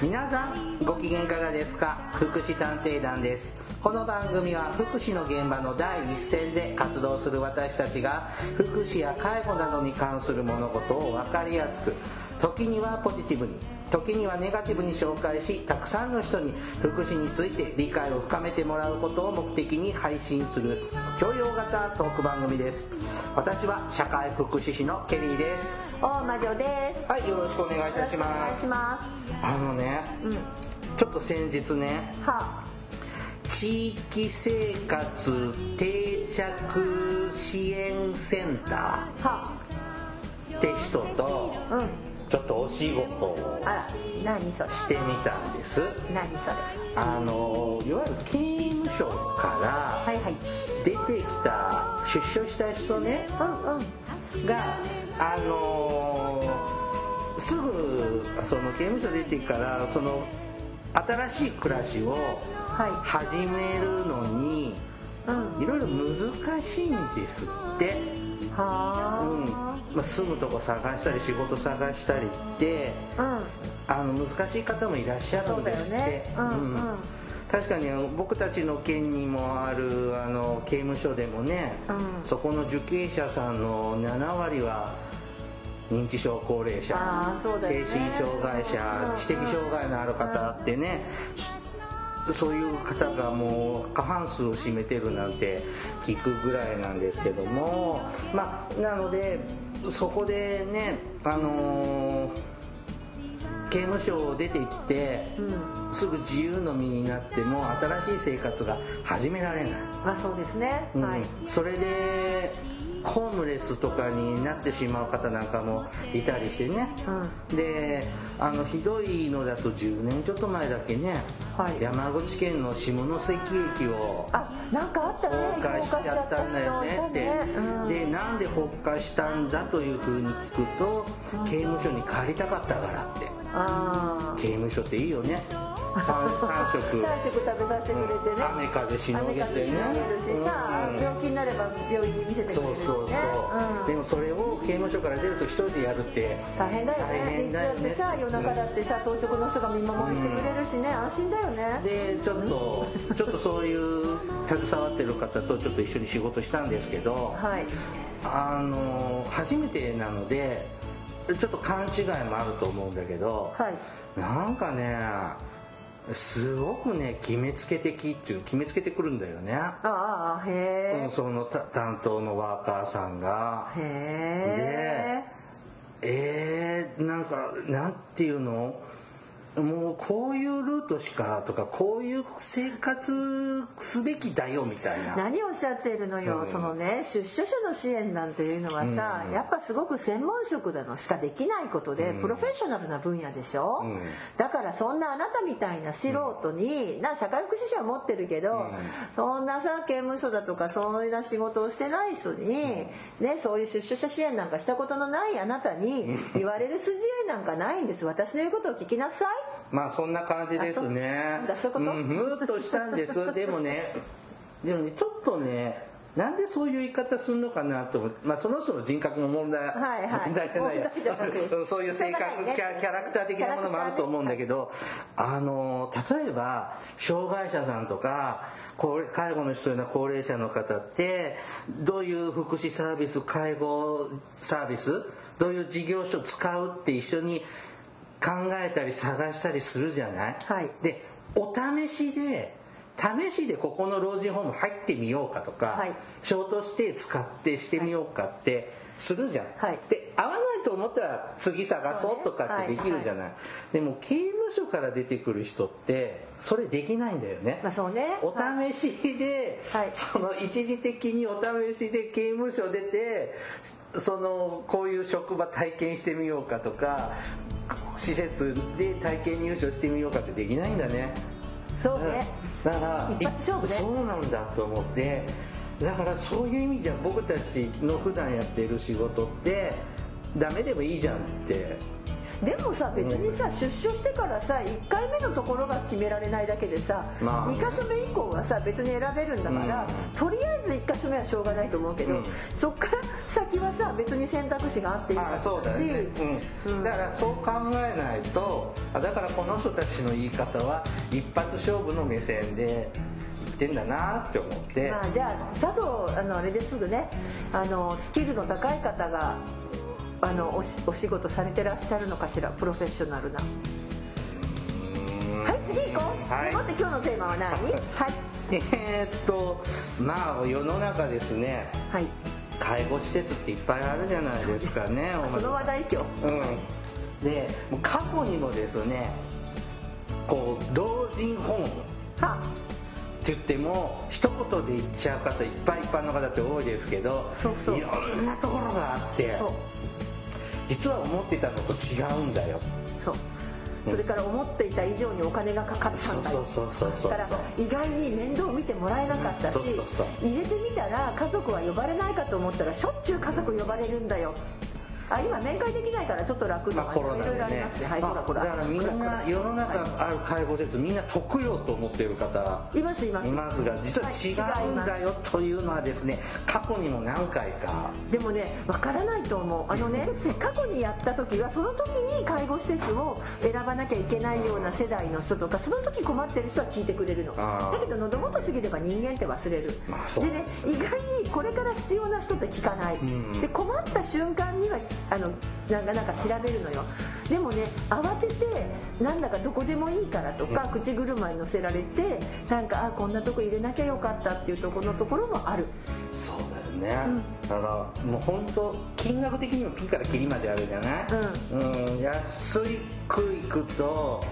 皆さんご機嫌いかがですか？福祉探偵団です。この番組は福祉の現場の第一線で活動する私たちが福祉や介護などに関する物事を分かりやすく時にはポジティブに時にはネガティブに紹介したくさんの人に福祉について理解を深めてもらうことを目的に配信する教養型トーク番組です。私は社会福祉士のケリーです。大魔女です。はいよろしくお願いいたしお願ます。いしますあのねうんちょっと先日ねは地域生活定着支援センタは。ーって人とうんちょっとお仕事をあら何それ？してみたんです。何それ？あのいわゆる刑務所から出てきた出所した人ねうんうん。があのすぐその刑務所出てからその新しい暮らしをは始めるのにいうん。いろいろ難しいんですって、うん。はまあ、住むとこ探したり仕事探したりってあうん。あの難しい方もいらっしゃるんですって。そうんうん。確かに僕たちの県にもあるあの刑務所でもね、うん。そこの受刑者さんの7割は認知症高齢者、ね。精神障害者、うん。知的障害のある方ってね、そういう方がもう過半数を占めてるなんて聞くぐらいなんですけどもまあなのでそこでねあのー刑務所を出てきて、うん。すぐ自由の身になっても新しい生活が始められない、まあそうですね。うん。はい。それでホームレスとかになってしまう方なんかもいたりしてね、であのひどいのだと10年ちょっと前だっけね、はい。山口県の下関駅をあなんかあったね。崩壊しちゃったんだよねって、うんでなんで崩壊したんだというふうに聞くと、刑務所に帰りたかったからって。あ刑務所っていいよね 3, あ食。3食食べさせてくれてね。雨風しのげてね。しのげるしさ、うん病気になれば病院に見せてくれるしね。そうそうそう、うん。でもそれを刑務所から出ると一人でやるって。大変だよ大ね変だよね。さ夜中だってさ当直の人が見守りしてくれるしね、安心だよね。でちょっとちょっとそういう携わってる方とちょっと一緒に仕事したんですけどはい。あの初めてなのでちょっと勘違いもあると思うんだけど、はい。なんかねすごくね決めつけ的っていう決めつけてくるんだよね、あああへうんそのた担当のワーカーさんが。えへえ。えー、なんかなんていうの？もうこういうルートしかとかこういう生活すべきだよみたいな。何をおっしゃっているのよ、うん。そのね出所者の支援なんていうのはさ、うんやっぱすごく専門職なのしかできないことで、うん。プロフェッショナルな分野でしょ、うん。だからそんなあなたみたいな素人に、な社会福祉士は持ってるけど、うん。そんなさ刑務所だとかそういうな仕事をしてない人に、ね、そういう出所者支援なんかしたことのないあなたに言われる筋合いなんかないんです。私の言うことを聞きなさいまあそんな感じですね。うんふーっとしたんです。でもねでもねちょっとねなんでそういう言い方するのかなと思って、まあ、その人の人格の問題、はいはい。問題じゃないや。そういう性格、キャラクター的なものもあると思うんだけど、あの例えば障害者さんとか介護の必要な高齢者の方ってどういう福祉サービス介護サービスどういう事業所使うって一緒に考えたり探したりするじゃない、はい。でお試しで試しでここの老人ホーム入ってみようかとか、はい。ショートステイ使ってしてみようかってするじゃん、はい。で合わないと思ったら次探そうとかってできるじゃない、でも刑務所から出てくる人ってそれできないんだよね、まあそうね。お試しで、はい。その一時的にお試しで刑務所出てそのこういう職場体験してみようかとか施設で体験入所してみようかってできないんだね。そうね。だから一発勝負ね。そうなんだと思って。だからそういう意味じゃ僕たちの普段やってる仕事ってダメでもいいじゃんってでもさ別にさ出所してからさ1回目のところが決められないだけでさ、まあ。2箇所目以降はさ別に選べるんだから、うん。とりあえず1箇所目はしょうがないと思うけど、うん。そっから先はさ別に選択肢があっていいあそうだよね、うん。だからそう考えないとあだからこの人たちの言い方は一発勝負の目線で言ってんだなって思って、まあ、じゃあさぞあのあれですぐねあのスキルの高い方があのおしお仕事されてらっしゃるのかしら？プロフェッショナルな。はい次行こう、はい。って今日のテーマは何？はい。えーっとまあ世の中ですね。はい。介護施設っていっぱいあるじゃないですかねあその話題今日。うん。で過去にもですねこう老人ホーム。は。って言っても一言で言っちゃう方いっぱい一般の方って多いですけどそうそう。いろんなところがあってそう実は思ってたのと違うんだよ。そう。それから思っていた以上にお金がかかったんだよ。だから意外に面倒を見てもらえなかったし入れてみたら家族は呼ばれないかと思ったらしょっちゅう家族呼ばれるんだよあ今面会できないからちょっと楽とまあコかいろいろありロナでねますね。はいだからみんな世の中ある介護施設みんな得よと思っている方。いますいます。いますが実は違うんだよというのはですね過去にも何回か。でもねわからないと思う。あのね過去にやった時はその時に介護施設を選ばなきゃいけないような世代の人とかその時困ってる人は聞いてくれるの。だけど喉元過ぎれば人間って忘れる、まあでね意外にこれから必要な人って聞かない、ん。で困った瞬間にはあのなんかなんか調べるのよ。でもね慌ててなんだかどこでもいいからとか、口車に乗せられてなんかあこんなとこ入れなきゃよかったっていうところのところもある。そうだよね、だからもう本当金額的にもピからキリまであるじゃない、うん。安くいくと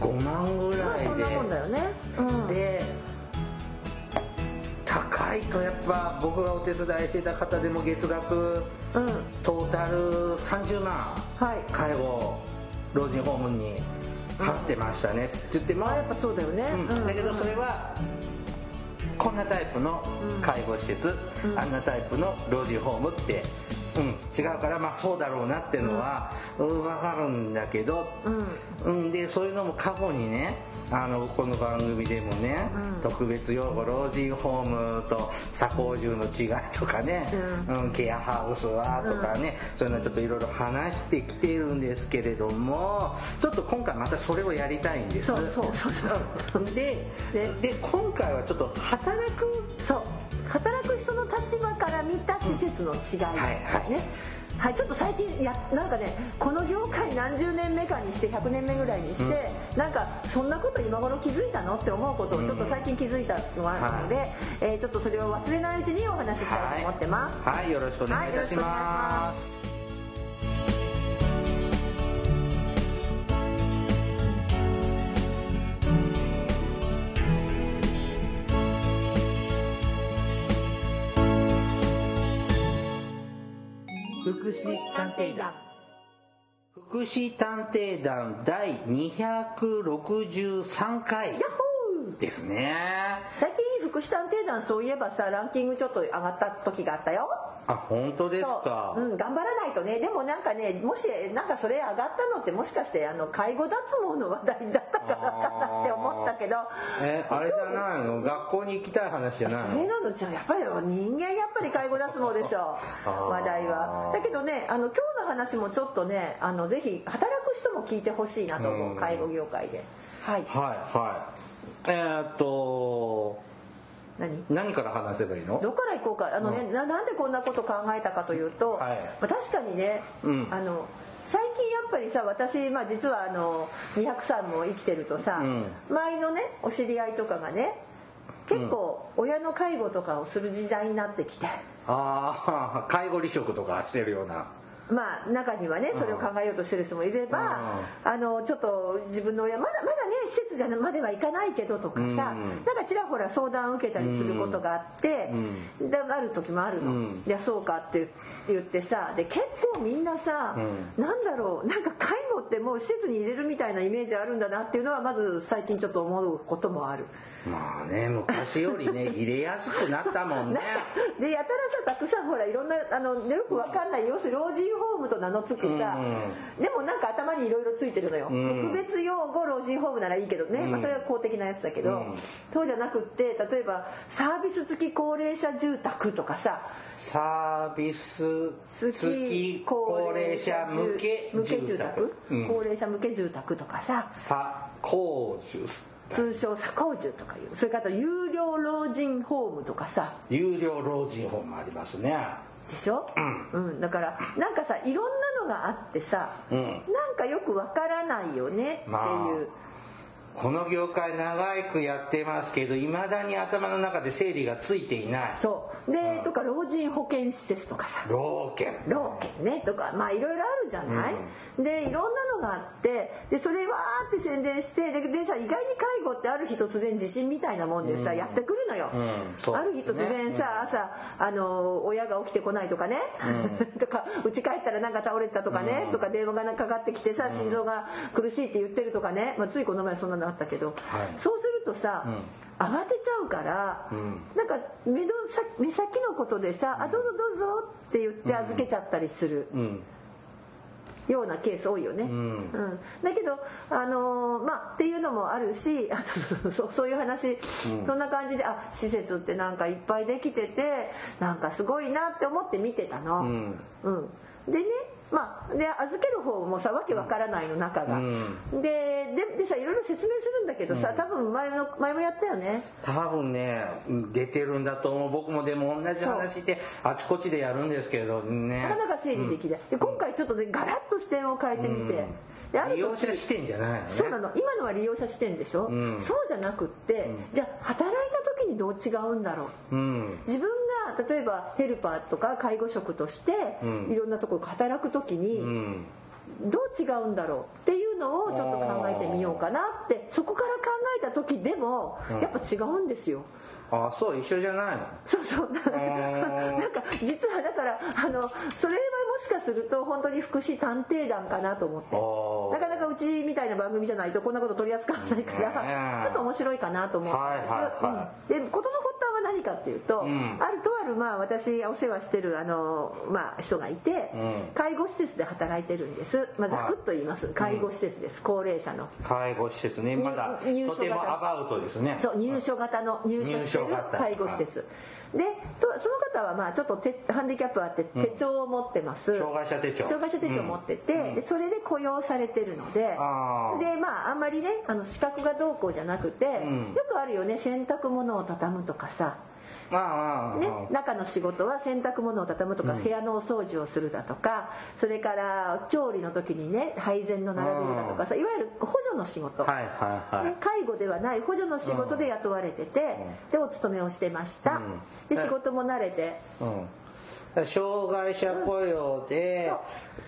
5万ぐまあらいそんなもんだよね。うん。でで高いとやっぱ僕がお手伝いしてた方でも月額うん。トータル30万はい介護老人ホームに払ってましたね。って言っても、あやっぱそうだよね、うん。だけどそれはこんなタイプの介護施設、あんなタイプの老人ホームって、うん、違うからまあそうだろうなっていうのは、うん、分かるんだけど、うん。でそういうのも過去にねあのこの番組でもね、特別養護老人ホームと左高住の違いとかね、うん。ケアハウスはとかね、そういうのちょっといろいろ話してきてるんですけれどもちょっと今回またそれをやりたいんです。そうそうそうそう。でで今回はちょっと働くそう働く人の立場から見た施設の違いですね、はいはい。はい、ちょっと最近やなんかねこの業界何十年目かにして100年目ぐらいにして、なんかそんなこと今頃気づいたのって思うことをちょっと最近気づいたのがあるので、えーちょっとそれを忘れないうちにお話ししたいと思ってます、はい、はい。よろしくお願いいたします福祉探偵団。第263回。ですね。最近福祉探偵団そういえばさランキングちょっと上がった時があったよ。あ本当ですか？そう、うん、頑張らないとね。でもなんかねもしなんかそれ上がったのってもしかしてあの介護脱毛の話題だったからかなって思ったけど。えあれじゃないの？学校に行きたい話じゃないの？なの。じゃあやっぱり人間やっぱり介護脱毛でしょあー。話題は。だけどねあの今日の話もちょっとねあのぜひ働く人も聞いてほしいなと思う。うん。介護業界で。はい。はいはいえー、っと何？何から話せばいいの？どっから行こうか。あのね、ななんでこんなこと考えたかというと、はい。まあ、確かにね、うん。あの最近やっぱりさ私、まあ、実はあの203も生きてるとさ、うん。周りのねお知り合いとかがね結構親の介護とかをする時代になってきて。ああ介護離職とかしてるようなまあ中にはねそれを考えようとしてる人もいれば、あのちょっと自分の親まだまだね施設じゃまではいかないけどとかさ、うん。なんかちらほら相談を受けたりすることがあって、である時もあるの、うん。いやそうかって言ってさで結構みんなさ、うなんだろうなんか介護ってもう施設に入れるみたいなイメージあるんだなっていうのはまず最近ちょっと思うこともある。まあね昔よりね 入れやすくなったもんね。でやたらさたくさんほらいろんなあのよくわかんない要するに老人ホームと名の付くさ、でもなんか頭にいろいろついてるのよ、特別養護老人ホームならいいけどね、まあ、それは公的なやつだけど、そうじゃなくって例えばサービス付き高齢者住宅とかさサービス付き高齢者向け住宅。高齢者向け住宅とかさ。さ高住通称左高住とかいうそれから有料老人ホームとかさ。有料老人ホームありますね。でしょ、うん、うん、だからなんかさいろんなのがあってさ、うん、なんかよくわからないよねっていう、まあこの業界長くやってますけどいまだに頭の中で整理がついていない。そう。で、うん、とか老人保健施設とかさ。老健。老健ね。とかまあいろいろあるじゃない、うん、でいろんなのがあってでそれわーって宣伝してででさ意外に介護ってある日突然地震みたいなもんでさ、うん、やってくるのよ、ね、ある日突然さ、朝あの親が起きてこないとかね、とか家帰ったらなんか倒れてたとかね、とか電話がかかってきてさ心臓が苦しいって言ってるとかね、まあ、ついこの前そんなのあったけど、はい、そうするとさ、慌てちゃうから、うん、なんか目の目先のことでさ「あどうぞどうぞ」って言って預けちゃったりする。ようなケース多いよね、うん、うん、だけどあのー、まあっていうのもあるしあそうそういう話、うん、そんな感じであ施設ってなんかいっぱいできててなんかすごいなって思って見てたの、うん、うん、でねまあ、で預ける方もさわけわからないの中が、うん、でででさいろいろ説明するんだけどさ、多分前の前もやったよね。多分ね出てるんだと思う。僕もでも同じ話ってあちこちでやるんですけどね。なかなか整理できない、で今回ちょっとねガラッと視点を変えてみて、利用者視点じゃないの、ね、そうなの。今のは利用者視点でしょ、うん、そうじゃなくって、うん、じゃあ働いた時にどう違うんだろう、うん、自分が例えばヘルパーとか介護職としていろんなところ働く時にどう違うんだろうっていうのをちょっと考えてみようかなってそこから考えた時でもやっぱ違うんですよ。あそう一緒じゃないの？そうそう。なんか実はだからあのそれはもしかすると本当に福祉探偵団かなと思って。なかなかうちみたいな番組じゃないとこんなこと取り扱わないからちょっと面白いかなと思う。んです、はいはい。はい、うん、で事の何かっていうと、うん、あるとあるまあ私お世話してるあの、まあ、人がいて、うん、介護施設で働いてるんです、まあ、ざくっと言います、はい、介護施設です、高齢者の。介護施設ね。まだとてもアバウトですね。そう入所型の入所してる介護施設、でとその方はまあちょっとハンディキャップあって手帳を持ってます、うん、障害者手帳。障害者手帳を持ってて、うん、でそれで雇用されてるのででまああんまりねあの資格がどうこうじゃなくて、うん、よくあるよね洗濯物を畳むとかさね、中の仕事は洗濯物を畳むとか、部屋のお掃除をするだとかそれから調理の時にね配膳の並べるだとかさいわゆる補助の仕事、はいはいはい、介護ではない補助の仕事で雇われてて、でお勤めをしてました、で仕事も慣れて、障害者雇用で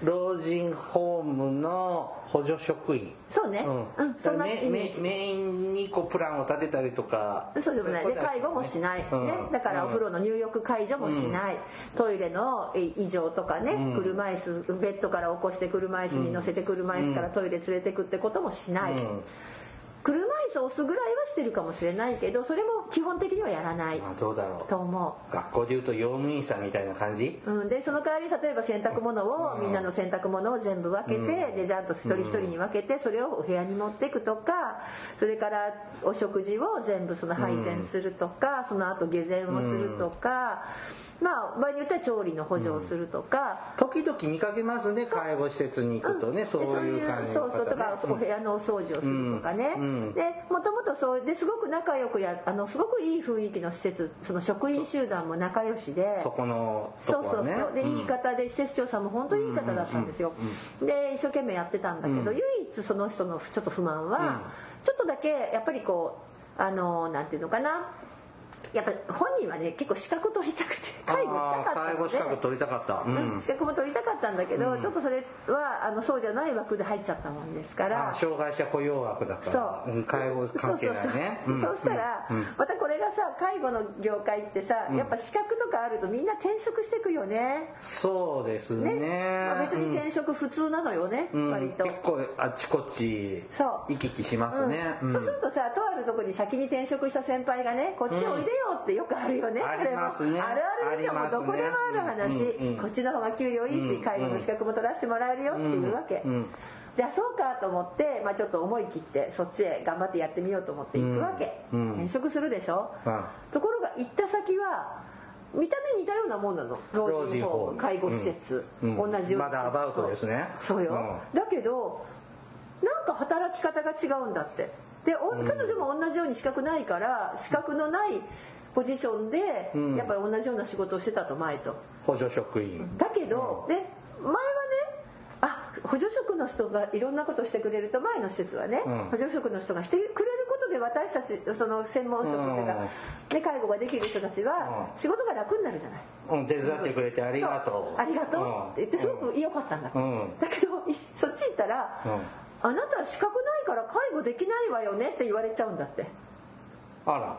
老人ホームの補助職員。そうね、うん、そんなイメメインにこうプランを立てたりとか。そうでもないで介護もしない、うん、ね、だからお風呂の入浴介助もしない、うん、トイレの異常とかね、車椅子ベッドから起こして車椅子に乗せて車椅子からトイレ連れてくってこともしない、車椅子を押すぐらいはしてるかもしれないけどそれも基本的にはやらない、まあ、どうだろう。と思う。学校でいうと用務員さんみたいな感じ、うん、でその代わり例えば洗濯物を、うん、みんなの洗濯物を全部分けて、うん、でちゃんと一人一人に分けてそれをお部屋に持っていくとかそれからお食事を全部その配膳するとか、その後下膳をするとか。まあ場合によっては調理の補助をするとか、時々見かけますね介護施設に行くとね、そういう感じそうそう。とかお部屋のお掃除をするとかね、でもともとそうですごく仲良くやあのすごくいい雰囲気の施設その職員集団も仲良しでそこのそうそうそう。で、いい方で施設長さんも本当にいい方だったんですよ、で一生懸命やってたんだけど、唯一その人のちょっと不満は、ちょっとだけやっぱりこうあのなんていうのかなやっぱ本人はね結構資格取りたくて介護したかった介護資格取りたかった、うん、資格も取りたかったんだけど、うん、ちょっとそれはあのそうじゃない枠で入っちゃったもんですから。障害者雇用枠だから。そう、介護関係ないね。そうしたら、またこれれがさ介護の業界ってさ、やっぱ資格とかあるとみんな転職してくよね。そうですね。ね、まあ、別に転職普通なのよね、うん。割と。結構あっちこっちそう。行き来しますね、うん。うん。そうするとさとあるとこに先に転職した先輩がねこっちおいでよってよくあるよね、ありこれもますねあるあるでしょ。もうどこでもある話、こっちの方が給料いいし、うん介護の資格も取らせてもらえるよっていうわけ、うんうん。じゃあそうかと思って、まあ、ちょっと思い切ってそっちへ頑張ってやってみようと思って行くわけ、転職するでしょ、うんところが行った先は見た目似たようなもんなの。老人ホーム。介護施設、同じようなまだアバウトですね。そうよ、うだけどなんか働き方が違うんだってでお彼女も同じように資格ないから資格のないポジションでうん。やっぱり同じような仕事をしてたと前と。補助職員。だけど、で前はねあ補助職の人がいろんなことしてくれると前の施設はね、うん。補助職の人がしてくれることで私たちその専門職というか、ね、介護ができる人たちはうん。仕事が楽になるじゃない。うん手伝ってくれてありがとそうありがとうって言ってすごく良かったんだ。だけどいそっち行ったら、あなた資格ないから介護できないわよねって言われちゃうんだって。あら。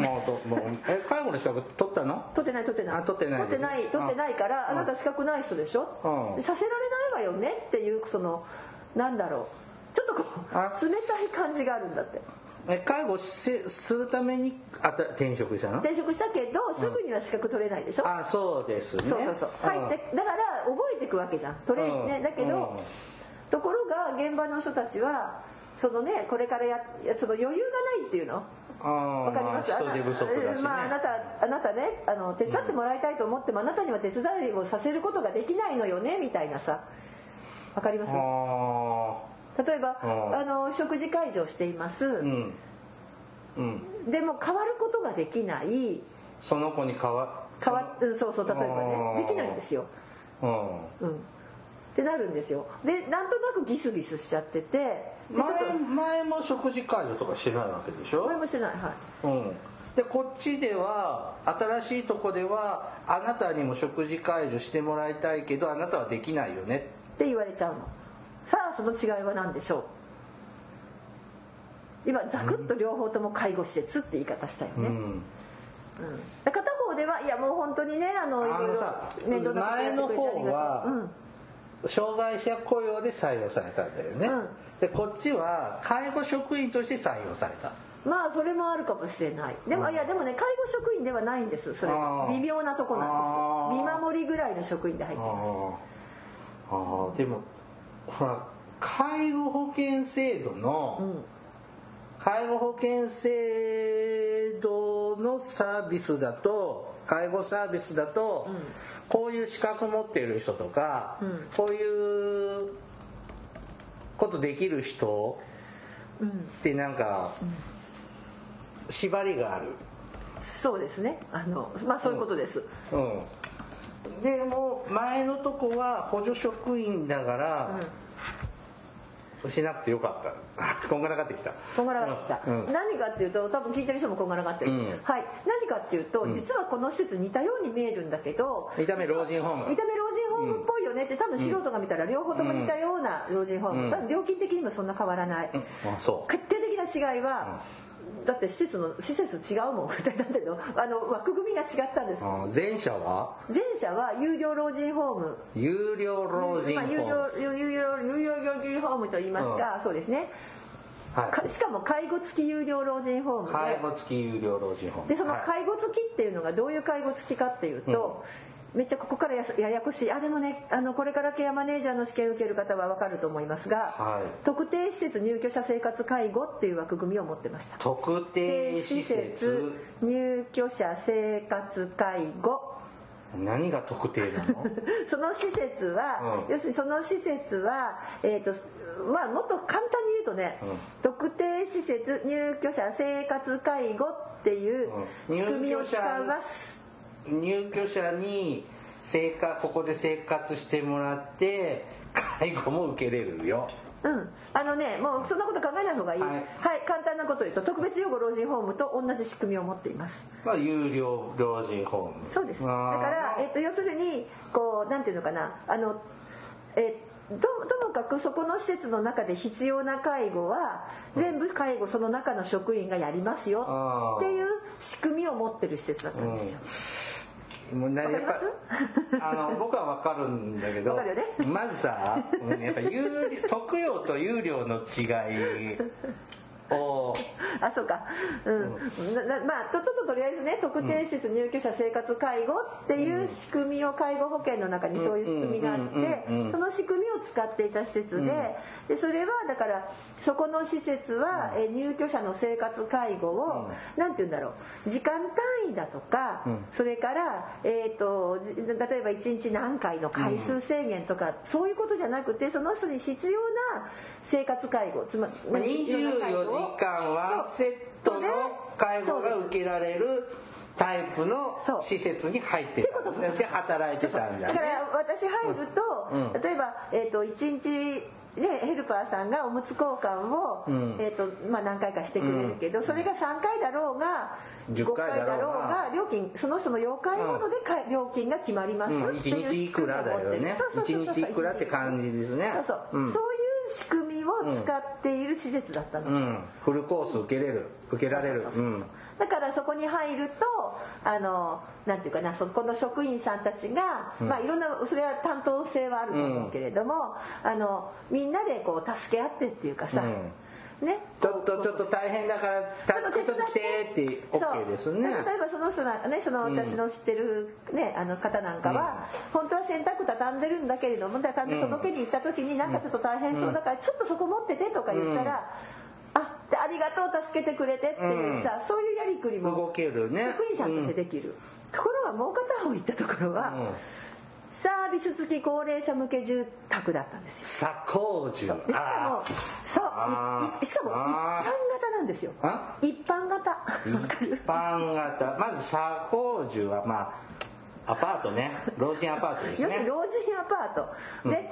もうともうえ介護の資格取ったの？取ってない取ってない。あ取ってない。取ってない取ってないからあ。あなた資格ない人でしょ、うん。でさせられないわよねっていうそのなんだろう。ちょっとこうあ。冷たい感じがあるんだって。え介護しするためにあた転職したの？転職したけどすぐには資格取れないでしょ、あそうですね。そうそうそう。入ってだから覚えていくわけじゃん。取れるねうん。だけど、うんところが現場の人たちはそのねこれからやその余裕がないっていうの？あわかります、人手不足だしね、まあ、あなたあなたねあの手伝ってもらいたいと思っても、あなたには手伝いをさせることができないのよねみたいなさ。わかります？あ例えば、うんあの食事会場しています、ーうん。うん。でも変わることができない。その子に変わ変わうんそうそう例えばうんねできないんですよ、うん。うん、ってなるんですよ。でなんとなくギスギスしちゃってて前前も食事会場とかしてないわけでしょ？と前もしてないはい。うん。でこっちでは新しいとこではあなたにも食事会場してもらいたいけどあなたはできないよね。って言われちゃうの。さあその違いは何でしょう？今ざくっと両方とも介護施設って言い方したよね、うん。うん。で片方ではいやもう本当にねあのいあろいろ面倒な前の方はうん障害者雇用で採用されたんだよね、うん。でこっちは介護職員として採用された。まあそれもあるかもしれない。でも、いやでもね介護職員ではないんですそれ。微妙なとこなんです見守りぐらいの職員で入ってます。あー。あー。でもほら介護保険制度の、うん。介護保険制度のサービスだと介護サービスだと、こういう資格持ってる人とか、うん。こういうことできる人うんってなんか、縛りがある。そうですね。あのまあそういうことです、うん、でも前のとこは補助職員だから、しなくてよかった。こんがらがってきた。こんがらがってきた、うん。うん何かっていうと多分聞いてる人もこんがらがってる、うん。はい。何かっていうと、実はこの施設似たように見えるんだけど見た目老人ホーム。見た目老人ホームっぽいよねって多分素人が見たら両方とも似たような老人ホーム、うん。多分料金的にもそんな変わらない、あそう。決定的な違いは、だって施設の施設違うもん。なんていうのあの枠組みが違ったんですあ前者は？前者は有料老人ホーム。有料老人ホーム、料有有料有料老人ホームと言いますか、そうですね。はかしかも介護付き有料老人ホーム介護付き有料老人ホーム。でそのはい。介護付きっていうのがどういう介護付きかっていうと、めっちゃここからやややこしい。あでもねあのこれからケアマネージャーの試験を受ける方は分かると思いますが、はい。特定施設入居者生活介護っていう枠組みを持ってました。特定施設。入居者生活介護。何が特定なの？その施設は、うん。要するにその施設は、えーとまあ、もっと簡単に言うとね、うん。特定施設入居者生活介護っていううん。仕組みを使います、入居者に生活ここで生活してもらって介護も受けれるよ。うん、あのねもうそんなこと考えない方がいい、ははいい簡単なこと言うと特別養護老人ホームと同じ仕組みを持っています。まあ有料老人ホーム。そうです。だから、えっと要するにこうなんていうのかな。あのえっとともかくそこの施設の中で必要な介護は全部介護その中の職員がやりますよ。っていう仕組みを持ってる施設だったんですよ。もうねやっぱ あの僕は分かるんだけど、ね。まずさうんやっぱ有料特養と有料の違い。をあそうか。うん、ななまあとっとととりあえずね特定施設入居者生活介護っていう仕組みを介護保険の中にそういう仕組みがあってうんうんうんうんその仕組みを使っていた施設ででそれはだからそこの施設はえ入居者の生活介護をなんて言うんだろう。時間単位だとかうん。それからえーとじ例えば1日何回の回数制限とかそういうことじゃなくてその人に必要な生活介護つままあり24時間ワンセットの介護が受けられるタイプの施設に入ってた。んです。ねで働いてたんだだかねら私入ると、うん。例えば、えー、と1日ね、ヘルパーさんがおむつ交換を、うん。えーとまあ、何回かしてくれるけど、それが3回だろうが10 5回回だろうがが料金その人の要介ごとでか料金が決まりますうんっていう一日いくらだよね。そうそうそうそう一日いくらって感じですね。そうそう、うん。そういう仕組みを使っている施設だったの、うん。フルコース受けれる。受けられる。だからそこに入るとあのなんていうかなそこの職員さんたちが、まあいろんなそれは担当性はあると思うけれども、あのみんなでこう助け合ってっていうかさ、ね。ちょっとちょっと大変だから助けときてって OK ですね。例えばその人がねその私の知ってる、ね、あの方なんかは、本当は洗濯畳んでるんだけれども畳んで届けに行った時になんかちょっと大変そうだからちょっとそこ持っててとか言ったら、あでありがとう助けてくれてっていうさ、そういうやりくりも動けるね。職員さんとしてできる、ところがもう片方行ったところは、サービス付き高齢者向け住宅だったんですよ。左工住でしかもそうしかも一般型なんですよ。あ？一般型。一般型。まず左工住はまあアパートね。老人アパートですね。要するに老人アパート。で、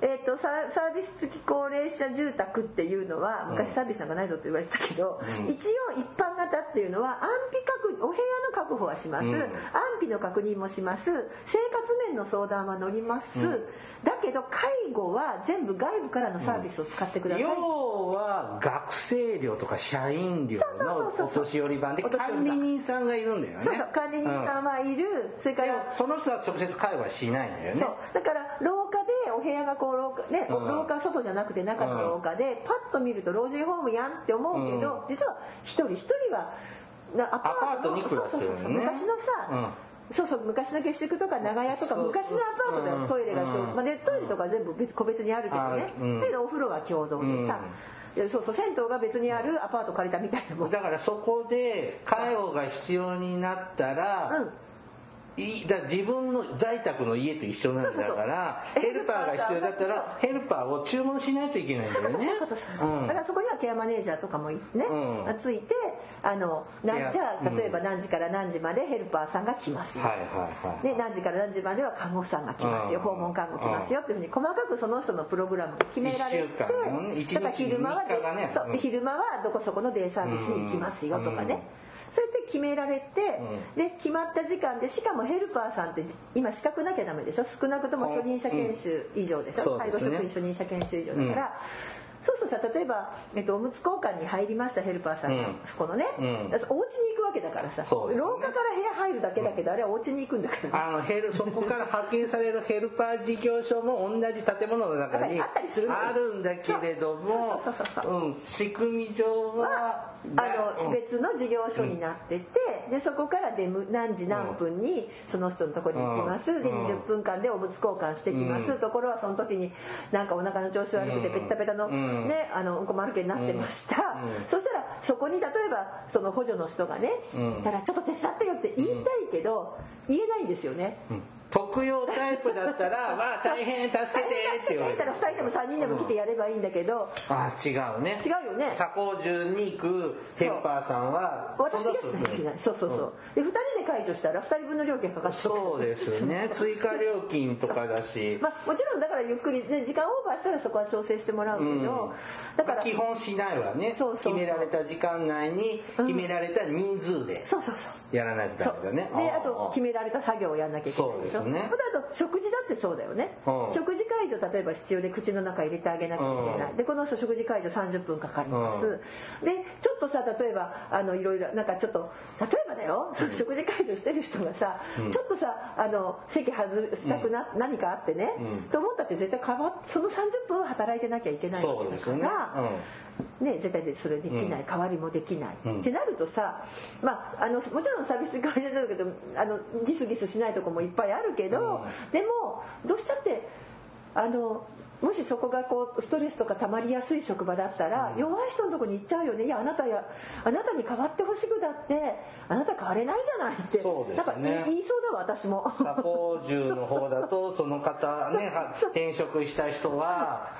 えー、とササービス付き高齢者住宅っていうのは昔サービスなんかないぞって言われてたけど、一応一般型っていうのは安否確お部屋の確保はします、うん。安否の確認もします。生活面の相談は乗ります、だけど介護は全部外部からのサービスを使ってください、要は学生寮とか社員寮のお年寄り版で管理人さんがいるんだよね。そうそう管理人さんはいる、それからその人は直接介護はしないんだよね。だから廊下でお部屋がこう廊下ね、うん。廊下外じゃなくて中の廊下でパッと見ると老人ホームやんって思うけど、実は一人一人はなアパートにそうそうそう昔のさ、そうそう昔の下宿とか長屋とか昔のアパートでトイレが、うん。まあね、トイレとか全部別個別にあるけどね、あうん。だけどお風呂は共同でさ、そうそう銭湯が別にあるアパート借りたみたいなもん。だからそこで介護が必要になったら、うんいだ自分の在宅の家と一緒なんだからヘルパーが必要だったらヘルパーを注文しないといけないんだよね。だからそこにはケアマネージャーとかもね、うん。ついてあのないやじゃ例えば何時から何時までヘルパーさんが来ます。よ、はいはいはい。で何時から何時までは看護婦さんが来ますよ、うん訪問看護来ますよっていうふうに細かくその人のプログラムが決められてだから昼間はねそうで昼間はどこそこのデイサービスに行きますよとかね、そうやって決められて、で決まった時間でしかもヘルパーさんって今資格なきゃダメでしょ？少なくとも初任者研修以上でしょ、うん。介護職員初任者研修以上だから、そうするとさ例えば、えっと、おむつ交換に入りましたヘルパーさんが、うん。そこのね、うん。お家に行くわけだからさ、ね。廊下から部屋入るだけだけど、あれはお家に行くんだからね。あのヘルそこから派遣されるヘルパー事業所も同じ建物の中にあったりするんだけれどもそうそうそうそうう。ん。仕組み上はあのうん。別の事業所になってて、でそこからで何時何分にその人のところに行きます、でうん。20分間でおむつ交換してきます、うん。ところはその時になんかお腹の調子悪くてうん。ペッタペタの、うんねあのうんこ丸けになってました、うん。そしたらそこに例えばその補助の人がね、うん。たらちょっと手伝ってよって言いたいけど、言えないんですよね。うん特用タイプだったら「わ あ大変助けて」って言われる。たら2人でも3人でも来てやればいいんだけど、あ違うね。違うよね。左工順に行くヘルパーさんは私がしなきゃいけないそうそうそう、で2人で解除したら2人分の料金かかってそうですね。追加料金とかだし、まあ、もちろんだからゆっくり、ね、時間オーバーしたらそこは調整してもらうけど、うん、だから基本しないわね。決められた時間内に決められた人数でやらないとダメだね、であと決められた作業をやんなきゃいけない。でしょね。あと食事だってそうだよね、うん、食事介助例えば必要で口の中入れてあげなきゃいけない、うん、でこの人食事介助30分かかります、でちょっとさ例えばあのいろいろなんかちょっと例えばだよ、食事介助してる人がさ、ちょっとさあの席外したくな、何かあってね、と思ったって絶対かわその30分働いてなきゃいけないわけだから。ね、絶対でそれできない、代わりもできない、うん、ってなるとさ、まあ、あのもちろんサービス会社だけどあのギスギスしないとこもいっぱいあるけど、うん、でもどうしたってあのもしそこがこうストレスとか溜まりやすい職場だったら、弱い人のとこに行っちゃうよね。いやあなたやあなたに代わってほしくだって。あなた変われないじゃないって。そうです、ね、なんか言いそうだわ私も。サポージュの方だとその方ね 転職した人は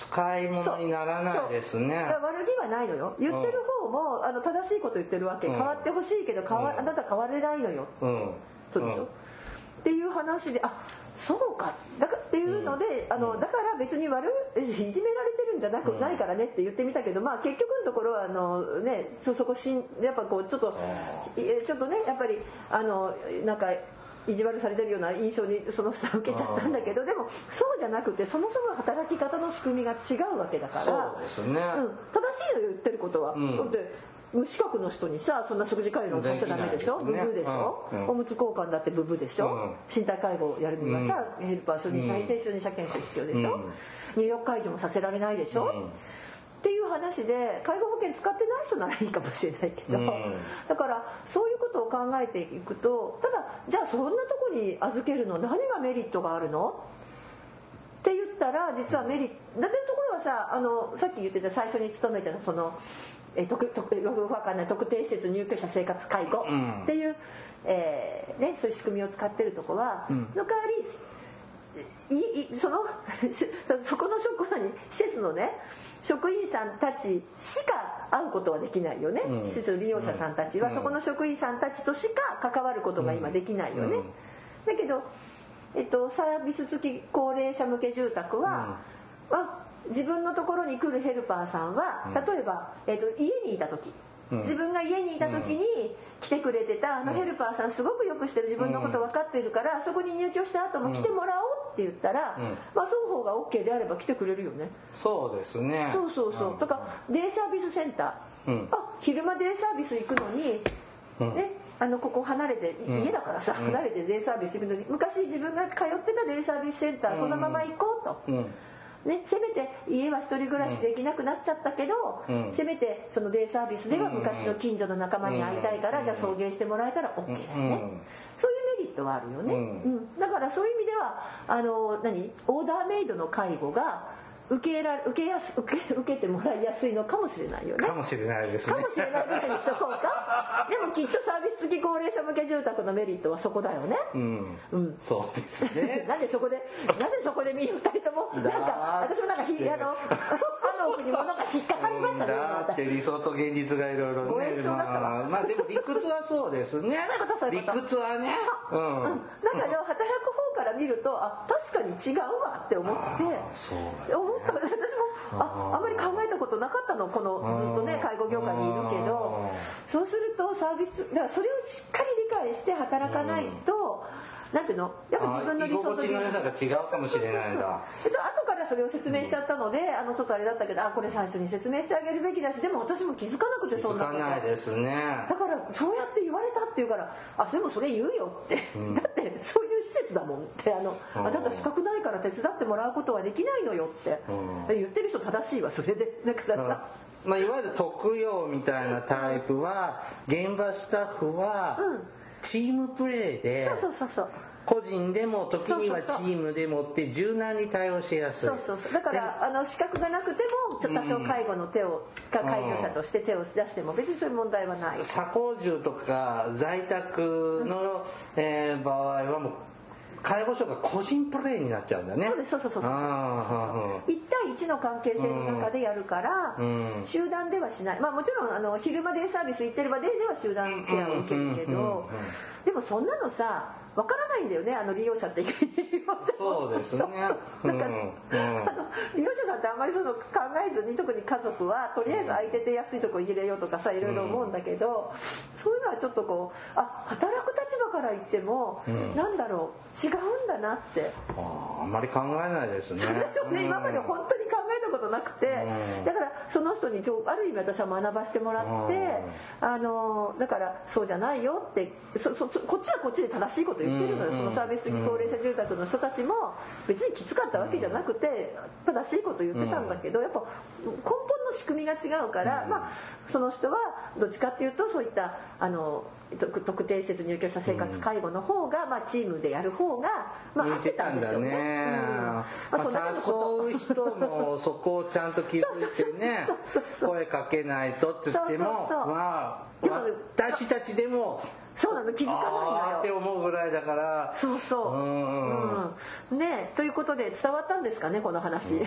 使い物にならないですね。悪気はないのよ。言ってる方も、あの正しいこと言ってるわけ、変わってほしいけど変わ、あなた変われないのよ、うん、そうでしょ、っていう話であそうか。だからっていうので、あのだから別に悪いじめられてるんじゃなく、ないからねって言ってみたけどまあ結局のところはあのねそそこしんやっぱこうちょっとちょっとねやっぱりあのなんか意地悪されてるような印象にその人は受けちゃったんだけどでもそうじゃなくてそもそも働き方の仕組みが違うわけだからそうですね、うん、正しいの言ってることは、うん、で無資格の人にさそんな食事介護させちゃダメでしょ、ね、ブブでしょ、うん、おむつ交換だってブブでしょ、うん、身体介護やるにはさ、うん、ヘルパー初任者非正初任者研修必要でしょ、入浴介助もさせられないでしょ、話で介護保険使ってない人ならいいかもしれないけど、だからそういうことを考えていくとただじゃあそんなとこに預けるの？何がメリットがあるの？って言ったら実はメリットだってところはさあのさっき言ってた最初に勤めてたそのえー、特特よくわかんない特定施設入居者生活介護っていう、うん、えー、ね、そういう仕組みを使ってるとこは、うん、の代わりいいその そこの職場に施設のね職員さんたちしか会うことはできないよね、うん、施設の利用者さんたちは、そこの職員さんたちとしか関わることが今できないよね、だけど、えっと、サービス付き高齢者向け住宅は、は自分のところに来るヘルパーさんは例えば、えーと、家にいた時自分が家にいた時に来てくれてたあのヘルパーさんすごくよくしてる自分のこと分かってるからそこに入居した後も来てもらおうって言ったら、まあ、双方が OK であれば来てくれるよね。そうですね。そうそうそう。とかデイサービスセンター、うん、あ昼間デイサービス行くのに、ねあのここ離れて家だからさ、離れてデイサービス行くのに昔自分が通ってたデイサービスセンターそのまま行こうと。ね、せめて家は一人暮らしできなくなっちゃったけど、うん、せめてそのデイサービスでは昔の近所の仲間に会いたいから、じゃあ送迎してもらえたら OK だよね、そういうメリットはあるよね、うん。だからそういう意味ではあの何？オーダーメイドの介護が受けら受けやす受け 受けてもらいやすいのかもしれないよね。かもしれないですね。かもしれないぐらいにしとこうか。でもきっとサービス付き高齢者向け住宅のメリットはそこだよね。うん、うん、そうですね。なんでそこでなぜそこで見る二人ともなんか私もなんかひあの歯の奥に物が引っかかりましたねだって理想と現実がいろいろねご演奏だったまあ、まあでも理屈はそうですね。理屈はね。うん、うん、だから働く方から見るとあ確かに違うわって思って。そう思った。私もああんまり考えたことなかったのこのずっとね介護業界にいるけど。そうするとサービスだからそれをしっかり理解して働かないと。なんていうの？やっぱ自分の理想と違うかもしれないんだ。えっと後からそれを説明しちゃったので、あのちょっとあれだったけどあこれ最初に説明してあげるべきだしでも私も気づかなくてそんなこと気づかないですね。だからそうやって言われたって言うからあでもそれ言うよって、うん、だってそういう施設だもんって。あのあなた資格ないから手伝ってもらうことはできないのよって、うん、言ってる人正しいわそれで。だからさ、まあ、いわゆる特養みたいなタイプは現場スタッフはチームプレーで、そうそうそう個人でも時にはチームでもって柔軟に対応しやすい。そうそうそう。だからあの資格がなくても多少介護の手を、うん、介助者として手を出しても別にそういう問題はない。鎖工住とか在宅の、えー、場合はもう介護所が個人プレーになっちゃうんだね。そうですそうそうそうそう。あ1対1の関係性の中でやるから、うん。集団ではしない。まあもちろんあの昼間デイサービス行ってる場ででは集団ケアを受けるけどでもそんなのさわからないんだよねあの利用者って利用者そうですね。だから、うんうんあの利用者さんってあんまりその考えずに特に家族はとりあえず空いてて安いとこ入れようとかさいろいろ思うんだけど、そういうのはちょっとこうあ働く立場から言っても、んなんだろう違うんだなって。あーあんまり考えないですね。私もね。今まで本当に考えたことなくてうん。だからその人にある意味私は学ばせてもらってあのだからそうじゃないよってそそそこっちはこっちで正しいこと言ってるのようん。そのサービス付き高齢者住宅の人たちも別にきつかったわけじゃなくて正しいこと言ってたんだけどやっぱ根本の仕組みが違うからまあその人はどっちかっていうとそういったあの特特定施設入居者生活介護の方がまあチームでやる方がまあ合っててたんでしょうね。うん。まあそんなようなこと。誘う人もそこをちゃんと気づいてね声かけないとって言ってもまあ私たちでもそうなの気づかないあーってのよ。思うぐらいだからそうそう。うんうんねということで伝わったんですかねこの話。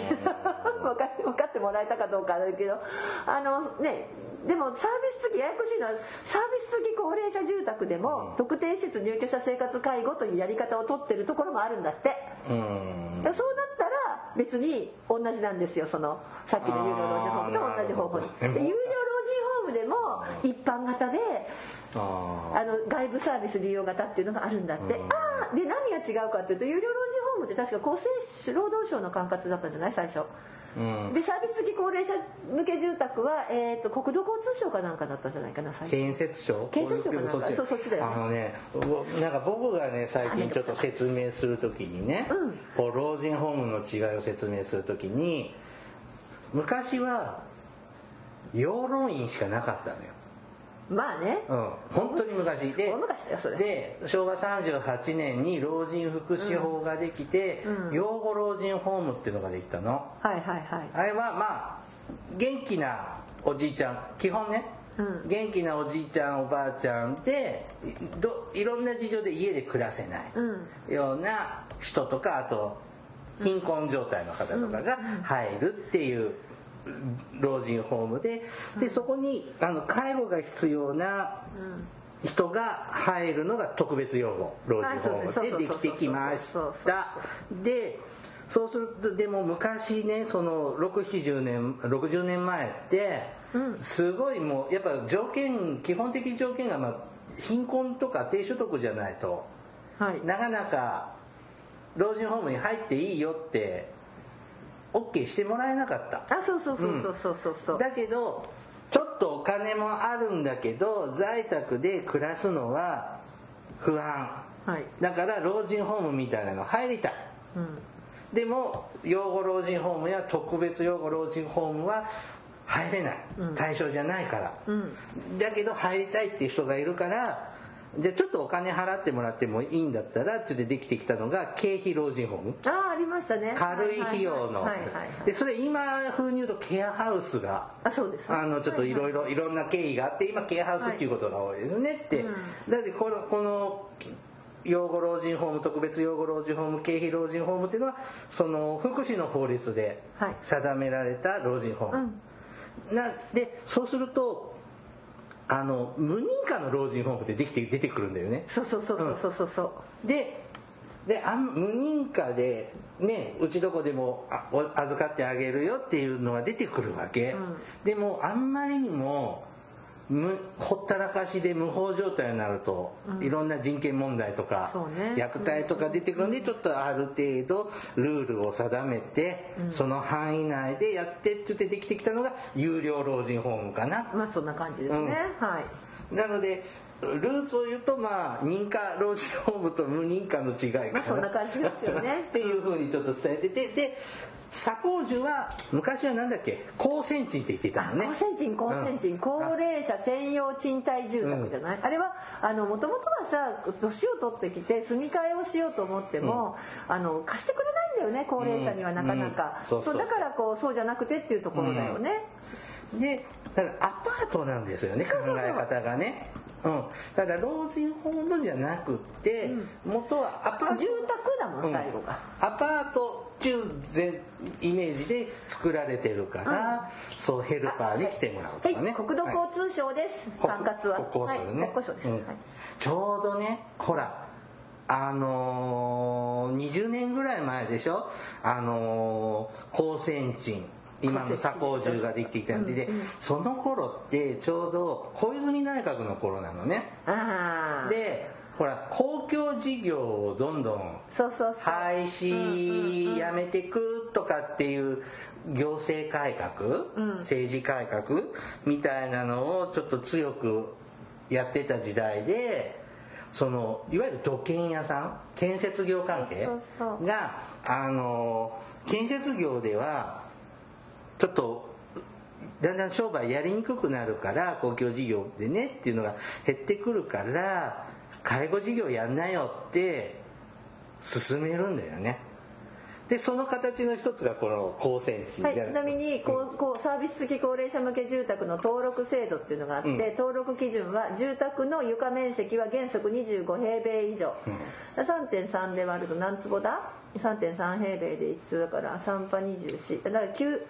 分かって分かってもらえたかどうかだけどあのねでもサービス付きややこしいのはサービス付き高齢者住宅でも特定施設入居者生活介護というやり方を取ってるところもあるんだって。そうなったら別に同じなんですよそのさっきの有料老人ホームと同じ方法に。有料老人ホームでも一般型でああの外部サービス利用型っていうのがあるんだって、ああで何が違うかっていうと有料老人ホームって確か厚生労働省の管轄だったじゃない？最初。ーうん。でサービス付き高齢者向け住宅は、えー、と国土交通省かなんかだったんじゃないかな最初。建設省？建設省かなんか。そっちそうそっちだよね。あのねぼなんか僕がね最近ちょっと説明するときにね、うん。こう老人ホームの違いを説明するときに昔は養老院しかなかったのよまあね。うん、本当に昔。でで昭和38年に老人福祉法ができて、うん。養護老人ホームっていうのができたの。はいはいはい。あれはまあ元気なおじいちゃん。基本ね、うん。元気なおじいちゃんおばあちゃんでいどいろんな事情で家で暮らせないうん。ような人とかあと貧困状態の方とかが入るっていう老人ホームででそこにあの介護が必要な人が入るのが特別養護老人ホームでできてきました。でそうするとでも昔ねその670年60年前ってすごいもうやっぱ条件基本的条件がまあ貧困とか低所得じゃないとはい。なかなか老人ホームに入っていいよって OK してもらえなかった。あそうそうそうそうそうそう。そう、だけどちょっとお金もあるんだけど在宅で暮らすのは不安。はい。だから老人ホームみたいなの入りたい。うん。でも養護老人ホームや特別養護老人ホームは入れない。対象じゃないから、うん。だけど入りたいっていう人がいるからじゃあちょっとお金払ってもらってもいいんだったらってでできてきたのが経費老人ホーム。ああありましたね。軽い費用の。はいはいはいはいでそれ今風に言うとケアハウスがあそうです。あのちょっといろいろいろんな経緯があって今ケアハウスっていうことが多いですねって、だってこのこの養護老人ホーム特別養護老人ホーム経費老人ホームっていうのはその福祉の法律ではい。定められた老人ホーム、なでそうするとあの無認可の老人ホームってできて出てくるんだよね。そうそうそうそうそうそうそう。でであん無認可でねうちどこでもあお預かってあげるよっていうのが出てくるわけ、うん。でもあんまりにもむほったらかしで無法状態になると、いろんな人権問題とか、ね。虐待とか出てくるんで、ちょっとある程度ルールを定めて、その範囲内でやってって言ってできてきたのが有料老人ホームかな。まあそんな感じですね、はい。なのでルーツを言うとまあ認可老人ホームと無認可の違いかな、まあそんな感じですよね。っていうふうにちょっと伝えててで左高樹は昔はなんだっけ？高専賃って言ってたのね。高専賃高専賃、うん高齢者専用賃貸住宅じゃない、あれはあのもともとはさ年を取ってきて住み替えをしようと思っても、あの貸してくれないんだよね高齢者にはなかなか、うん。そうだからこうそうじゃなくてっていうところだよね、でだからアパートなんですよね考え方がねうん、だから老人ホームじゃなくって、元はアパート。住宅だもん最後が、アパート中全イメージで作られてるから、そうヘルパーに来てもらうとかね、はい。国土交通省です、国管轄は。国交省ね、はい、省です、うん。はい。ちょうどねほらあのー、20年ぐらい前でしょ？あのー、高専鎮今の佐高中ができてきたんで、でその頃ってちょうど小泉内閣の頃なのね。でほら公共事業をどんどんそうそうそう。廃止やめていくとかっていう行政改革、政治改革みたいなのをちょっと強くやってた時代でそのいわゆる土建屋さん建設業関係があの建設業ではちょっとだんだん商売やりにくくなるから公共事業でねっていうのが減ってくるから介護事業やんなよって進めるんだよね。でその形の一つがこの高専地はい、ちなみにこうこうサービス付き高齢者向け住宅の登録制度っていうのがあって、うん。登録基準は住宅の床面積は原則25平米以上、3.3で割ると何坪だ？3.3平米で1通だから3波24だから9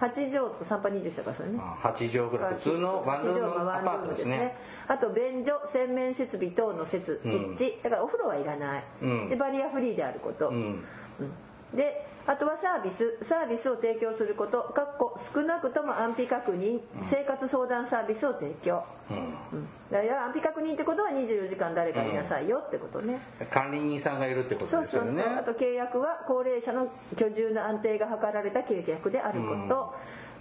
8畳と3波24だからそれね。8畳ぐらい普通のワンルームアパートですね。あと便所洗面設備等の設設置、だからお風呂はいらない、うん。でバリアフリーであること、であとはサービス。サービスを提供すること。かっこ少なくとも安否確認。生活相談サービスを提供、うん。うん、だから安否確認ってことは24時間誰かいなさいよってことね、管理人さんがいるってことそうそうそう。ですよねあと契約は高齢者の居住の安定が図られた契約であること、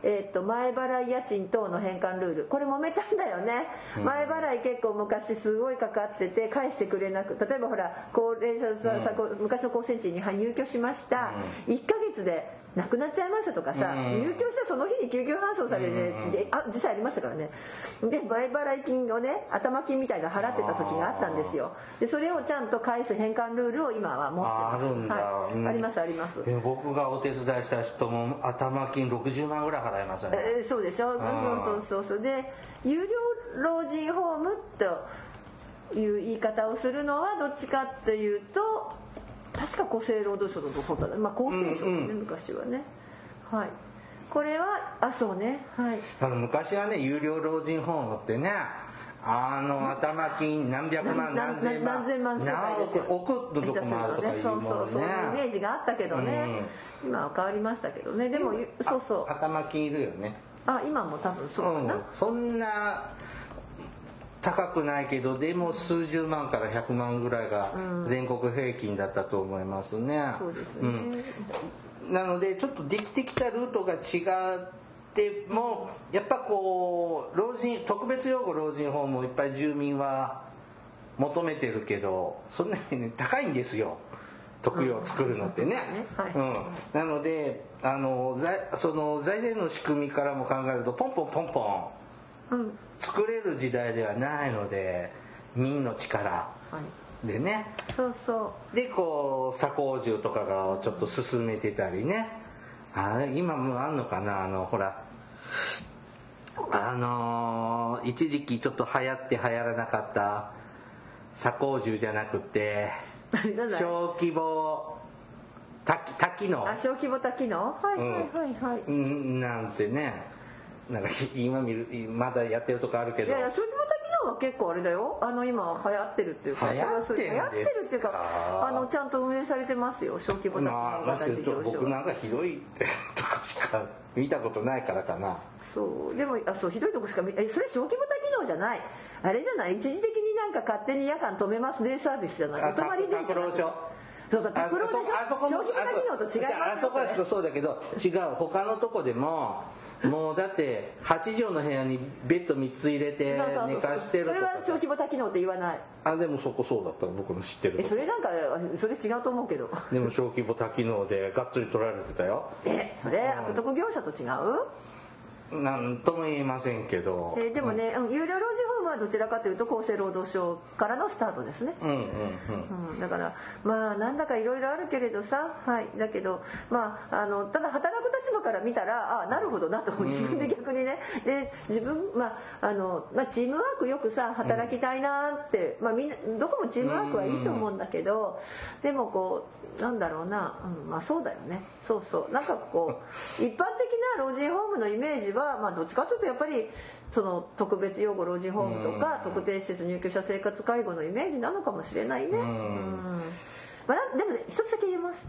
えー、と前払い家賃等の返還ルール。これ揉めたんだよね、前払い結構昔すごいかかってて返してくれなく例えばほら高齢者さ、う昔の高専地にはい入居しました、1ヶ月で亡くなっちゃいましたとかさ、うん。入居したその日に救急搬送されて、であ実際ありましたからね。で前払い金をね頭金みたいなの払ってた時があったんですよ。でそれをちゃんと返す返還ルールを今は持ってます。あるんだ。はい。うんありますあります。僕がお手伝いした人も頭金60万ぐらい払いましたね。えーそうでしょ？そうそうそうそう。で有料老人ホームという言い方をするのはどっちかというと確か厚生労働省の方だまあ厚生省ね、うんうん。昔はね。はい。これはあそうね。はい。あの昔はね有料老人ホームってねあの頭金何百万な何千万何千万何億億のとこもあるとかいうそうものそうそういうイメーねジがあったけどね、今は変わりましたけどね。でもそうそう。頭金いるよね。あ今も多分そうかな、うん。そんな高くないけどでも数十万から100万ぐらいが全国平均だったと思いますね。そうですね、うん。なのでちょっとできてきたルートが違ってもやっぱこう老人特別養護老人ホームをいっぱい住民は求めてるけどそんなに、ね、高いんですよ。特養を作るのってね。なのであの財その財政の仕組みからも考えるとポンポンポンポンうん作れる時代ではないので民の力はい。でね。そうそう。でこう左工住とかがちょっと進めてたりね。あれ今もあんのかな？あのほらあのー一時期ちょっと流行って流行らなかった左工住じゃなくて小規模多機多機能あ小規模多機能はいはいはいはい、うんなんてねなんか今見るまだやってるとこあるけど。いやいや小規模多機能は結構あれだよ。あの今流行ってるっていうか。流行ってるってるっていうかあのちゃんと運営されてますよ。小規模多機能まあ型事業所僕なんかひどいとこしか見たことないからかな。そう。でもあそうひどいとこしか見えそれ小規模多機能じゃない。あれじゃない？一時的になんか勝手に夜間止めますデイサービスじゃない？あお泊まりデイじゃない？そうだ拓郎でしょ？あそこも小規模多機能と違いますよあそこはそうだけど違う。他のとこでももうだって8畳の部屋にベッド3つ入れて寝かしてるとかそれは小規模多機能って言わない。あでもそこそうだったら僕の知ってるそれなんかそれ違うと思うけど。でも小規模多機能でがっつり取られてたよ。えそれ悪徳業者と違う？なんとも言えませんけど。えーでもね、うん。有料老人ホームはどちらかというと厚生労働省からのスタートですね、うんうんうん。うん、だからまあなんだかいろいろあるけれどさ、はい、だけどまああのただ働く立場から見たらあなるほどなと自分で逆にね、で自分、まああのまあ、チームワークよくさ働きたいなって、まあ、みんなどこもチームワークはいいと思うんだけど、でもこうなんだろうな、うん、まあそうだよね。そうそう。なんかこう 一般的な老人ホームのイメージは、まあ、どっちかというとやっぱりその特別養護老人ホームとか、特定施設入居者生活介護のイメージなのかもしれないね。うん。まあ、でもね一つだけ言えます。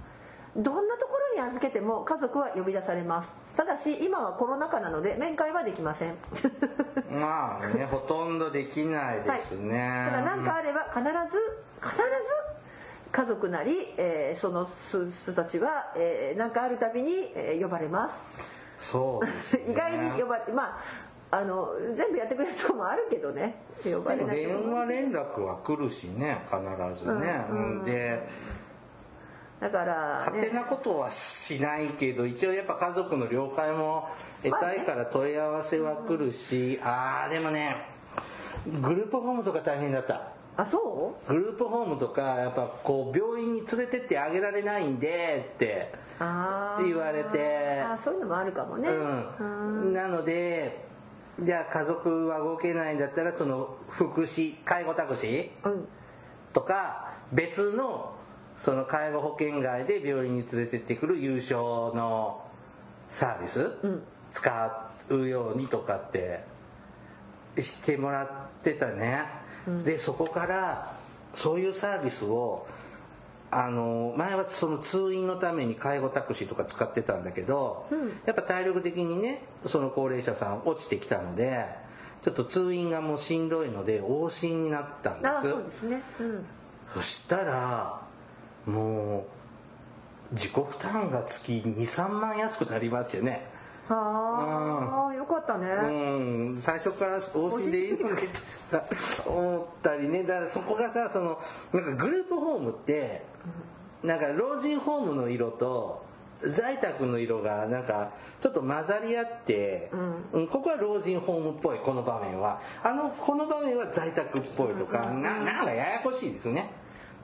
どんなところに預けても家族は呼び出されます。ただし今はコロナ禍なので面会はできません。まあねほとんどできないですね、はい、ただ何かあれば必ず必ず家族なり、えー、その人たちは何、えー、かあるたびに、えー、呼ばれますそう、ね、意外に呼ばれまああの全部やってくれるとこもあるけどね。呼ばれない電話連絡は来るしね必ずね、うん、でだから、ね、勝手なことはしないけど一応やっぱ家族の了解も得たいから問い合わせは来るし、ああでもねグループホームとか大変だった。あそう？グループホームとかやっぱこう病院に連れてってあげられないんでって言われて。あそういうのもあるかもね、うん、なのでじゃあ家族は動けないんだったらその福祉介護タクシー、うん、とか別のその介護保険外で病院に連れてってくる優勝のサービス、使うようにとかってしてもらってたね、うん、でそこからそういうサービスをあの前はその通院のために介護タクシーとか使ってたんだけど、うん、やっぱ体力的にねその高齢者さん落ちてきたのでちょっと通院がもうしんどいので往診になったんです。あそうですね、うん、そしたらもう自己負担が月23万安くなりますよねはあ、よかったね。うん、最初から往診でいいのにと思ったりね、だからそこがさ、その、なんかグループホームって、なんか老人ホームの色と、在宅の色がなんかちょっと混ざり合って、うん、ここは老人ホームっぽいこの場面は。あのこの場面は在宅っぽいとか、うん、ななんかややこしいですね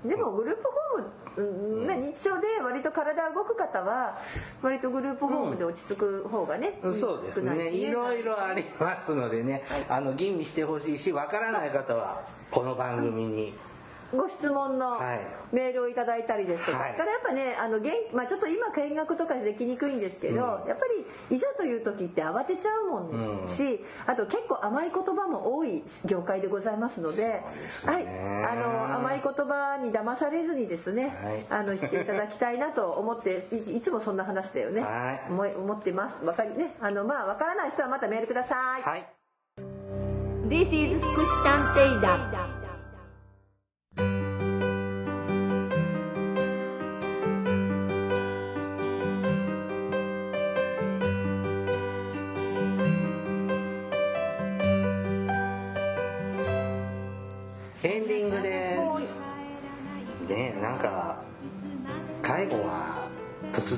でもグループホーム、ね、日常で割と体動く方は割とグループホームで落ち着く方がね、うん、そうですね。いろいろありますのでね、はい、あの吟味してほしいしわからない方はこの番組に。ご質問のメールをいただいたりですとか、はい、からやっぱねあのまあ、ちょっと今見学とかできにくいんですけど、うん、やっぱりいざという時って慌てちゃうもんし、うん、あと結構甘い言葉も多い業界でございますので、ね、はい。あの甘い言葉に騙されずにですね、はい、あのしていただきたいなと思っていつもそんな話だよね、はい、思思ってます。わかりね。あのまあわからない人はまたメールください。はい。This is 福祉探偵団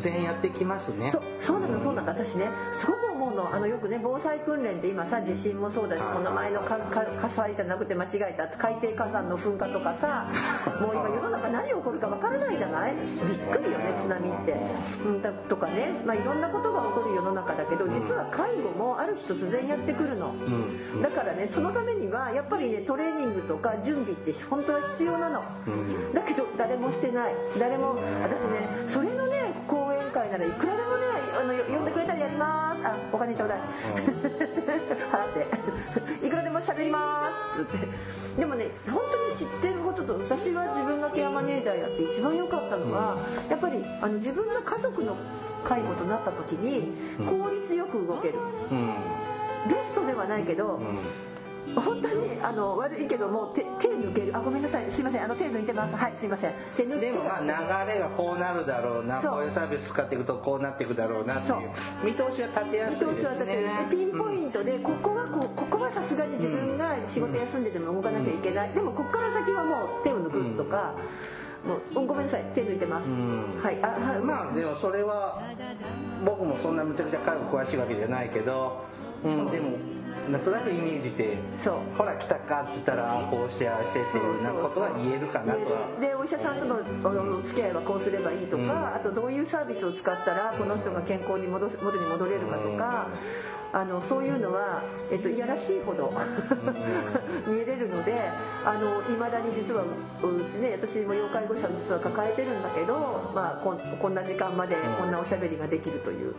然やってきますね。そうそうなのそうなの。私ねすごく思うの。あのよくね防災訓練って今さ地震もそうだしこの前の火災じゃなくて間違えた海底火山の噴火とかさ もう今世の中何起こるかわからないじゃない？びっくりよね津波って、うん、だとかね、まあ、いろんなことが起こる世の中だけど実は介護もある日突然やってくるの、うん、だからねそのためにはやっぱりねトレーニングとか準備って本当は必要なの、うん、だけど誰もしてない。誰も私ねそれ講演会ならいくらでもねあの呼んでくれたらやります。あお金ちょうだい、払って。いくらでも喋ります。って。でもね本当に知ってることと私は自分がケアマネージャーやって一番良かったのは、やっぱりあの自分が家族の介護となった時に効率よく動ける、うん、ベストではないけど、うん本当にあの悪いけども手手抜ける。あごめんなさい。すいません。あの手抜いてます。はいすいません。手抜でもまあ流れがこうなるだろうな。こういうサービス使っていくとこうなっていくだろうなっていう。見通しは立てやすいですね見通しは立てるピンポイントで、ここはこここはさすがに自分が仕事休んでても動かなきゃいけない、でもここから先はもう手を抜くとか、もうごめんなさい。手抜いてます、はい。あはいまあでもそれは僕もそんなむちゃくちゃ介護詳しいわけじゃないけど、うん、でもなんとなくイメージでそう。ほら来たかって言ったらあこうしてああしてっていう。なことは言えるかなとは。でお医者さんとのお付き合いはこうすればいいとか、うん。あとどういうサービスを使ったらこの人が健康に戻す元に戻れるかとか、あのそういうのは、えっと、いやらしいほど 見えれるのでいまだに実はうちね私も要介護者を実は抱えてるんだけど、まあ、こんこんな時間までこんなおしゃべりができるという。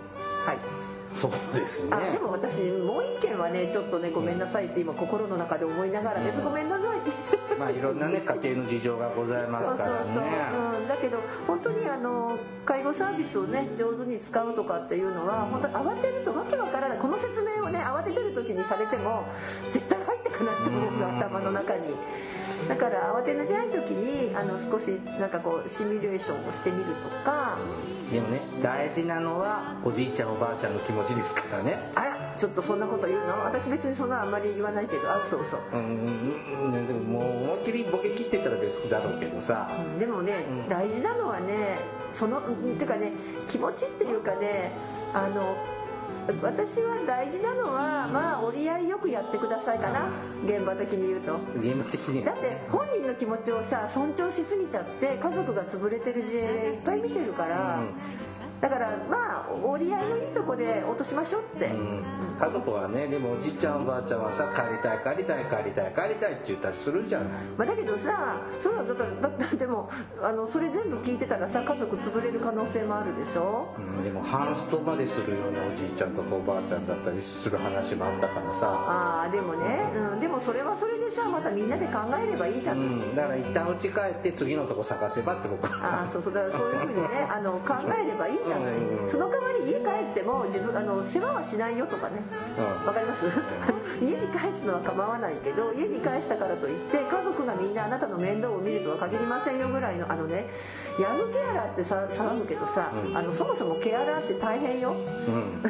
はいそうですね。あでも私もう一件はねちょっとねごめんなさいって今心の中で思いながらです、ごめんなさいって。まあいろんなね家庭の事情がございますからね。そうそうそう、うん、だけど本当にあの介護サービスをね上手に使うとかっていうのは本当慌てるとわけわからない。この説明をね慌ててる時にされても絶対入ってくなって思うの頭の中に。だから慌てない時にあの少しなんかこうシミュレーションをしてみるとか。でもね大事なのはおじいちゃんおばあちゃんの気持ちですからね。あらちょっとそんなこと言うの？私別にそんなあんまり言わないけど。あそうそう。うんでももう思いっきりボケ切ってたら別だろうけどさ。うんでもね、うん。大事なのはねそのうんっていうかね気持ちっていうかねあの私は大事なのはまあ折り合いよくやってくださいかな。現場的に言うと。ゲーム的にだって本人の気持ちをさ尊重しすぎちゃって家族が潰れてる事例いっぱい見てるから、だからまあ折り合いのいいとこで落としましょうって、うん。家族はねでもおじいちゃんおばあちゃんはさ帰りたい帰りたい帰りたい帰りたいって言ったりするじゃない。まあ、だけどさそうだだだだ でもあのそれ全部聞いてたらさ家族潰れる可能性もあるでしょ？うんでもハンストまでするようなおじいちゃんとかおばあちゃんだったりする話もあったからさ。ああでもね、うん、でもそれはそれでさまたみんなで考えればいいじゃ、うん。んだから一旦家帰って次のとこ探せばって僕はああそうそうだからそういうふうにねあの考えればいいじゃうんその代わり家帰っても自分あの世話はしないよとかね。うん。わかります？家に返すのは構わないけど家に返したからといって家族がみんなあなたの面倒を見るとは限りませんよぐらいのあのねヤングケアラーってさ騒ぐけどさ、うん。あのそもそもケアラーって大変よ。うん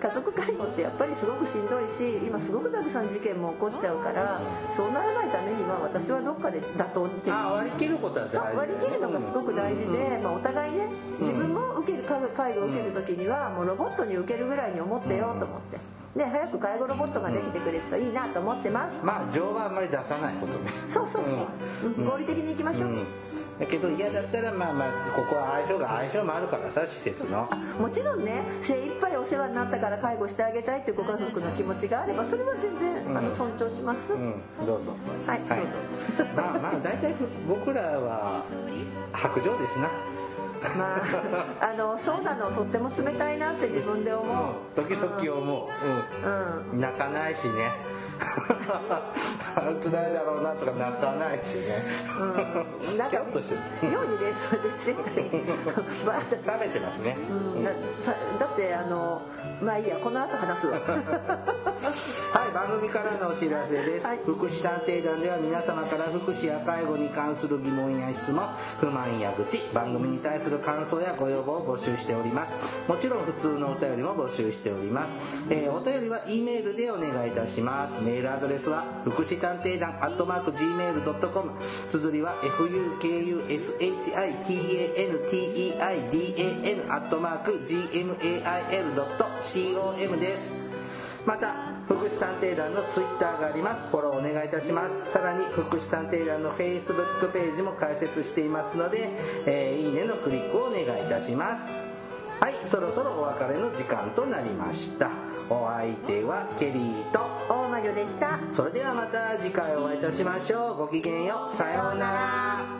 家族介護ってやっぱりすごくしんどいし今すごくたくさん事件も起こっちゃうからそうならないためには私はどっかで妥当っていう。あ割り切ることは大事。そう割り切るのがすごく大事で、まあ、お互いね自分も受ける介護介護を受ける時にはもうロボットに受けるぐらいに思ってよと思って。で早く介護ロボットができてくれるといいなと思ってます。まあ情はあんまり出さないことね。そうそうそう、うん。合理的にいきましょう、うんだけど嫌だったらまあまあここは相性が相性もあるからさ施設の。もちろんね精一杯お世話になったから介護してあげたいっていうご家族の気持ちがあればそれは全然、あの尊重します、うん。どうぞ。はいどうぞ。まあまあ大体ふ僕らは白状ですな。まあ あのそうなのとっても冷たいなって自分で思う、うん。時々思う。うん。うん。泣かないしね 辛いだろうなとか泣かないしね。うん、なんかキャッとして。る妙にねそれ絶対まあ私。冷めてますね。うん。だってあのまあいいやこの後話すわ はい、番組からのお知らせです。はい福祉探偵団では皆様から福祉や介護に関する疑問や質問、不満や愚痴、番組に対する感想やご要望を募集しております。もちろん普通のお便りも募集しております。えーお便りは E メールでお願いいたします。メールアドレスは福祉探偵団アットマーク Gmail.com 綴りは fukushitanteidan アットマーク gmail.com です。また福祉探偵団のツイッターがあります。フォローお願いいたします。さらに福祉探偵団のフェイスブックページも開設していますので、えーいいねのクリックをお願いいたします。はいそろそろお別れの時間となりました。お相手はケリーと大魔女でした。それではまた次回お会いいたしましょう。ごきげんよう。さようなら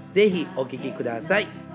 ぜひお聴きください。